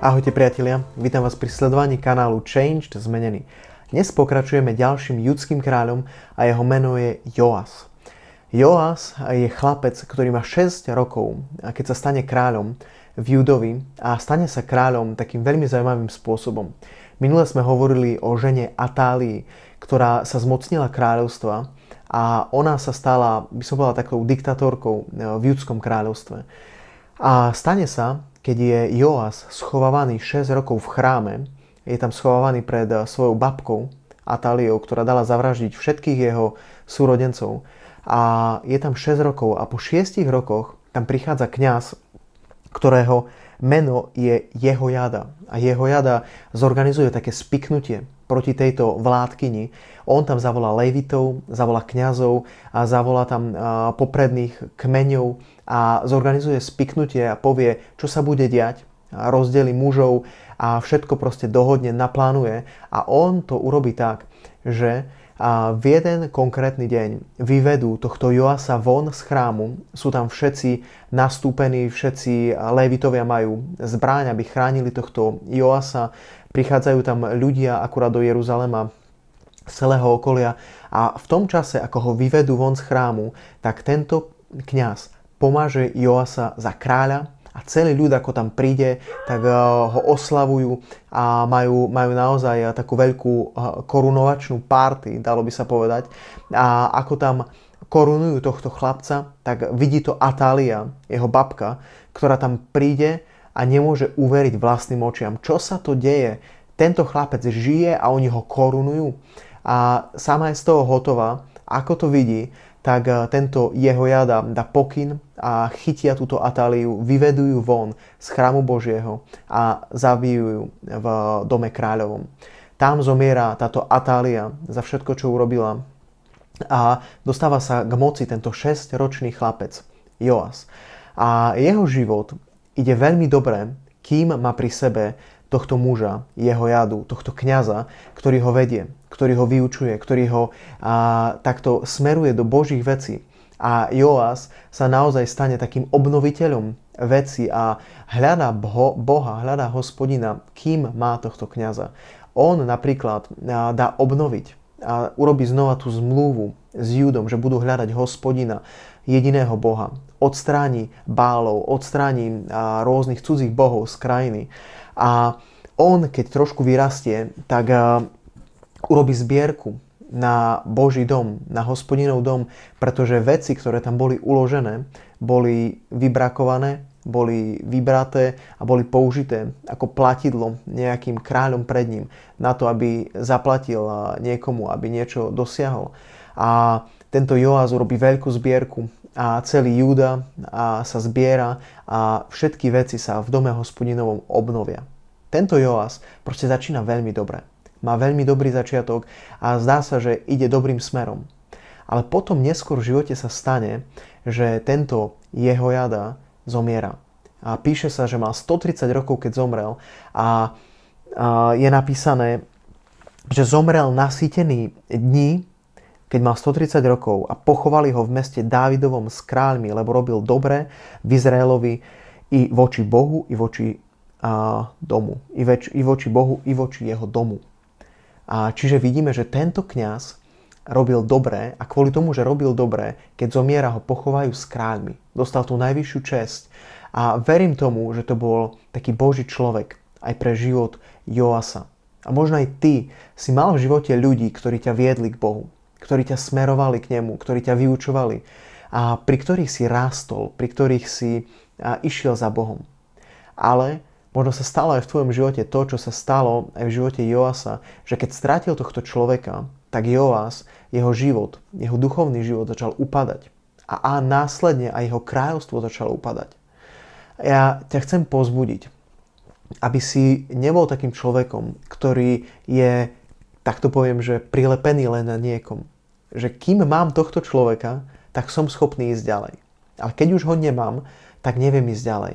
Ahojte priatelia, vítam vás pri sledovaní kanálu Changed Zmenený. Dnes pokračujeme ďalším judským kráľom a jeho meno je Joas. Joas je chlapec, ktorý má 6 rokov a keď sa stane kráľom v Judovi a stane sa kráľom takým veľmi zaujímavým spôsobom. Minule sme hovorili o žene Atálii, ktorá sa zmocnila kráľovstva a ona sa stala, by som povedala, takou diktatorkou v judskom kráľovstve. A stane sa, keď je Joas schovávaný 6 rokov v chráme, je tam schovávaný pred eh, svojou babkou Atáliou, ktorá dala zavraždiť všetkých jeho súrodencov. A je tam 6 rokov a po 6 rokoch tam prichádza kňaz, ktorého meno je Jehojada. A Jehojada zorganizuje také spiknutie proti tejto vládkyni. On tam zavolá levitov, zavolá kňazov a zavolá tam popredných kmeňov a zorganizuje spiknutie a povie, čo sa bude diať. Rozdeli mužov a všetko proste dohodne, naplánuje. A on to urobí tak, že a v jeden konkrétny deň vyvedú tohto Joasa von z chrámu. Sú tam všetci nastúpení, všetci levitovia majú zbráň, aby chránili tohto Joasa. Prichádzajú tam ľudia akurát do Jeruzalema z celého okolia a v tom čase, ako ho vyvedú von z chrámu, tak tento kňaz pomáže Joasa za kráľa a celý ľud, ako tam príde, tak eh, ho oslavujú a majú, majú naozaj eh, takú veľkú eh, korunovačnú párty, dalo by sa povedať. A ako tam korunujú tohto chlapca, tak vidí to Atália, jeho babka, ktorá tam príde a nemôže uveriť vlastným očiam. Čo sa to deje? Tento chlapec žije a oni ho korunujú. A sama je z toho hotová, ako to vidí, tak eh, tento jeho jada dá pokyn a chytia túto Atáliu, vyvedú ju von z chrámu Božieho a zabijú v dome kráľovom. Tam zomiera táto Atália za všetko, čo urobila a dostáva sa k moci tento 6-ročný chlapec, Joas. A jeho život ide veľmi dobre, kým má pri sebe tohto muža, jeho jadu, tohto kňaza, ktorý ho vedie, ktorý ho vyučuje, ktorý ho a, takto smeruje do Božích vecí. A Joás sa naozaj stane takým obnoviteľom veci a hľadá Boha, hľadá hospodina, kým má tohto kňaza. On napríklad dá obnoviť a urobí znova tú zmluvu s Júdom, že budú hľadať hospodina, jediného Boha. Odstráni bálov, odstráni rôznych cudzích bohov z krajiny. A on, keď trošku vyrastie, tak uh, urobí zbierku na Boží dom, na hospodinov dom, pretože veci, ktoré tam boli uložené, boli vybrakované, boli vybraté a boli použité ako platidlo nejakým kráľom pred ním na to, aby zaplatil niekomu, aby niečo dosiahol. A tento Joaz urobí veľkú zbierku a celý Júda a sa zbiera a všetky veci sa v dome hospodinovom obnovia. Tento Joas proste začína veľmi dobre. Má veľmi dobrý začiatok a zdá sa, že ide dobrým smerom. Ale potom neskôr v živote sa stane, že tento jeho jada zomiera. A píše sa, že mal 130 rokov, keď zomrel a, a je napísané, že zomrel nasýtený dní keď mal 130 rokov a pochovali ho v meste Dávidovom s kráľmi, lebo robil dobre v Izraelovi i voči Bohu, i voči a, domu. I, več, I voči Bohu, i voči jeho domu. A čiže vidíme, že tento kňaz robil dobré a kvôli tomu, že robil dobré, keď zomiera, ho pochovajú s kráľmi. Dostal tú najvyššiu česť. A verím tomu, že to bol taký Boží človek aj pre život Joasa. A možno aj ty si mal v živote ľudí, ktorí ťa viedli k Bohu ktorí ťa smerovali k nemu, ktorí ťa vyučovali a pri ktorých si rástol, pri ktorých si išiel za Bohom. Ale možno sa stalo aj v tvojom živote to, čo sa stalo aj v živote Joasa, že keď strátil tohto človeka, tak Joas, jeho život, jeho duchovný život začal upadať. A, a následne aj jeho kráľovstvo začalo upadať. Ja ťa chcem pozbudiť, aby si nebol takým človekom, ktorý je, tak to poviem, že prilepený len na niekom. Že kým mám tohto človeka, tak som schopný ísť ďalej. Ale keď už ho nemám, tak neviem ísť ďalej.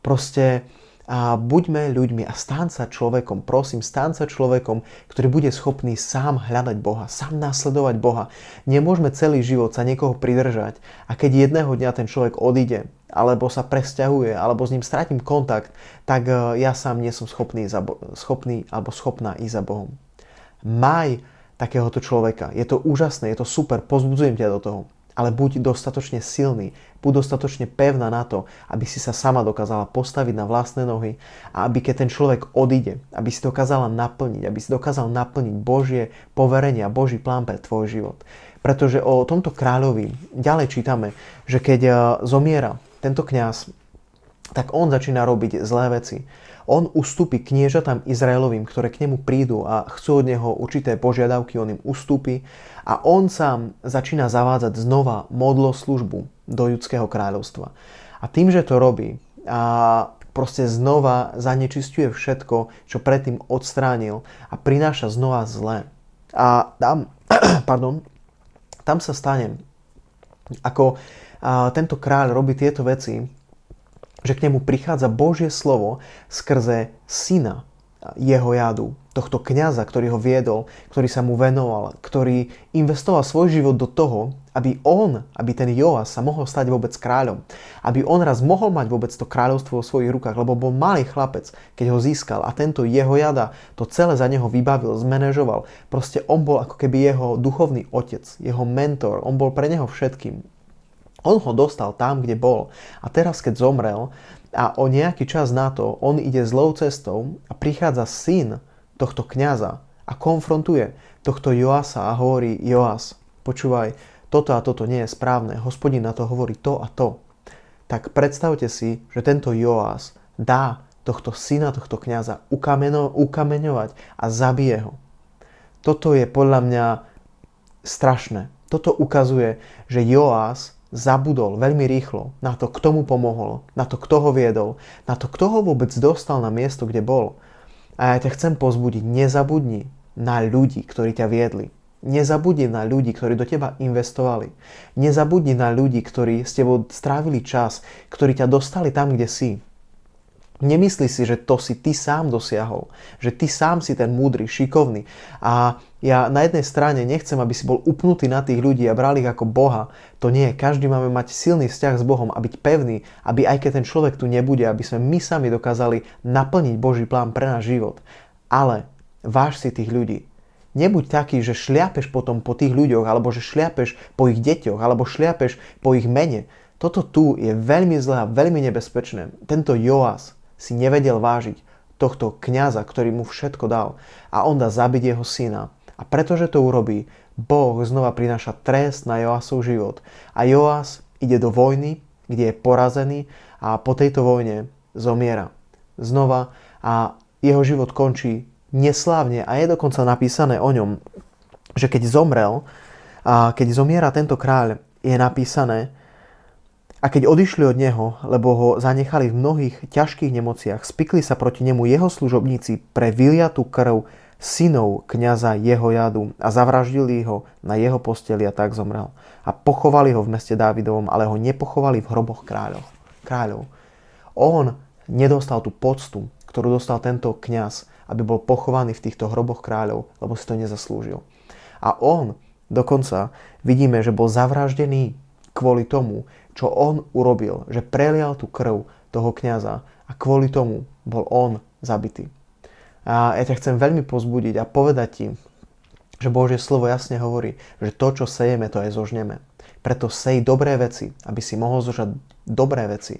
Proste a buďme ľuďmi a stán sa človekom, prosím, stán sa človekom, ktorý bude schopný sám hľadať Boha, sám nasledovať Boha. Nemôžeme celý život sa niekoho pridržať a keď jedného dňa ten človek odíde, alebo sa presťahuje, alebo s ním stratím kontakt, tak e, ja sám nie som schopný, za, schopný alebo schopná ísť za Bohom. Maj takéhoto človeka. Je to úžasné, je to super, pozbudzujem ťa do toho ale buď dostatočne silný, buď dostatočne pevná na to, aby si sa sama dokázala postaviť na vlastné nohy a aby keď ten človek odíde, aby si dokázala naplniť, aby si dokázal naplniť Božie poverenie a Boží plán pre tvoj život. Pretože o tomto kráľovi ďalej čítame, že keď eh, zomiera tento kňaz, tak on začína robiť zlé veci on ustúpi kniežatám Izraelovým, ktoré k nemu prídu a chcú od neho určité požiadavky, on im ustúpi a on sám začína zavádzať znova modlo službu do judského kráľovstva. A tým, že to robí a proste znova zanečistuje všetko, čo predtým odstránil a prináša znova zlé. A tam, pardon, tam sa stane, ako tento kráľ robí tieto veci, že k nemu prichádza Božie slovo skrze syna jeho jadu, tohto kňaza, ktorý ho viedol, ktorý sa mu venoval, ktorý investoval svoj život do toho, aby on, aby ten Joas sa mohol stať vôbec kráľom. Aby on raz mohol mať vôbec to kráľovstvo vo svojich rukách, lebo bol malý chlapec, keď ho získal a tento jeho jada to celé za neho vybavil, zmanéžoval. Proste on bol ako keby jeho duchovný otec, jeho mentor, on bol pre neho všetkým. On ho dostal tam, kde bol. A teraz, keď zomrel a o nejaký čas na to on ide zlou cestou a prichádza syn tohto kňaza a konfrontuje tohto Joasa a hovorí Joas, počúvaj, toto a toto nie je správne, hospodin na to hovorí to a to. Tak predstavte si, že tento Joás dá tohto syna, tohto kňaza ukameno, ukameňovať a zabije ho. Toto je podľa mňa strašné. Toto ukazuje, že Joás zabudol veľmi rýchlo na to, kto mu pomohol, na to, kto ho viedol, na to, kto ho vôbec dostal na miesto, kde bol. A ja ťa chcem pozbudiť, nezabudni na ľudí, ktorí ťa viedli. Nezabudni na ľudí, ktorí do teba investovali. Nezabudni na ľudí, ktorí s tebou strávili čas, ktorí ťa dostali tam, kde si. Nemyslí si, že to si ty sám dosiahol, že ty sám si ten múdry, šikovný. A ja na jednej strane nechcem, aby si bol upnutý na tých ľudí a bral ich ako Boha. To nie. Každý máme mať silný vzťah s Bohom a byť pevný, aby aj keď ten človek tu nebude, aby sme my sami dokázali naplniť Boží plán pre náš život. Ale váž si tých ľudí. Nebuď taký, že šliapeš potom po tých ľuďoch, alebo že šliapeš po ich deťoch, alebo šliapeš po ich mene. Toto tu je veľmi zlé a veľmi nebezpečné. Tento Joas, si nevedel vážiť tohto kňaza, ktorý mu všetko dal a on dá zabiť jeho syna. A pretože to urobí, Boh znova prináša trest na Joasov život. A Joas ide do vojny, kde je porazený a po tejto vojne zomiera. Znova a jeho život končí neslávne a je dokonca napísané o ňom, že keď zomrel, a keď zomiera tento kráľ, je napísané, a keď odišli od neho, lebo ho zanechali v mnohých ťažkých nemociach, spikli sa proti nemu jeho služobníci pre vyliatú krv synov kniaza jeho jadu a zavraždili ho na jeho posteli a tak zomrel. A pochovali ho v meste Dávidovom, ale ho nepochovali v hroboch kráľov. kráľov. On nedostal tú poctu, ktorú dostal tento kňaz, aby bol pochovaný v týchto hroboch kráľov, lebo si to nezaslúžil. A on dokonca vidíme, že bol zavraždený kvôli tomu, čo on urobil, že prelial tú krv toho kňaza a kvôli tomu bol on zabitý. A ja ťa chcem veľmi pozbudiť a povedať ti, že Božie slovo jasne hovorí, že to, čo sejeme, to aj zožneme. Preto sej dobré veci, aby si mohol zožať dobré veci.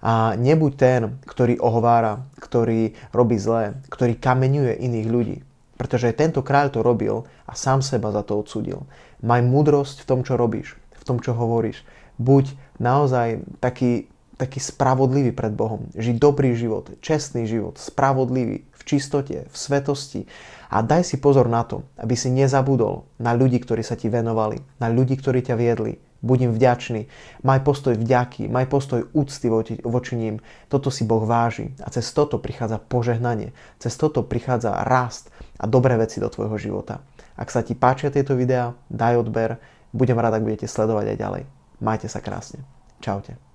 A nebuď ten, ktorý ohovára, ktorý robí zlé, ktorý kameňuje iných ľudí. Pretože aj tento kráľ to robil a sám seba za to odsudil. Maj múdrosť v tom, čo robíš, v tom, čo hovoríš buď naozaj taký taký spravodlivý pred Bohom. Žiť dobrý život, čestný život, spravodlivý, čistote, v svetosti. A daj si pozor na to, aby si nezabudol na ľudí, ktorí sa ti venovali, na ľudí, ktorí ťa viedli. Buď im vďačný, maj postoj vďaky, maj postoj úcty voči, ním. Toto si Boh váži a cez toto prichádza požehnanie, cez toto prichádza rast a dobré veci do tvojho života. Ak sa ti páčia tieto videá, daj odber, budem rád, ak budete sledovať aj ďalej. Majte sa krásne. Čaute.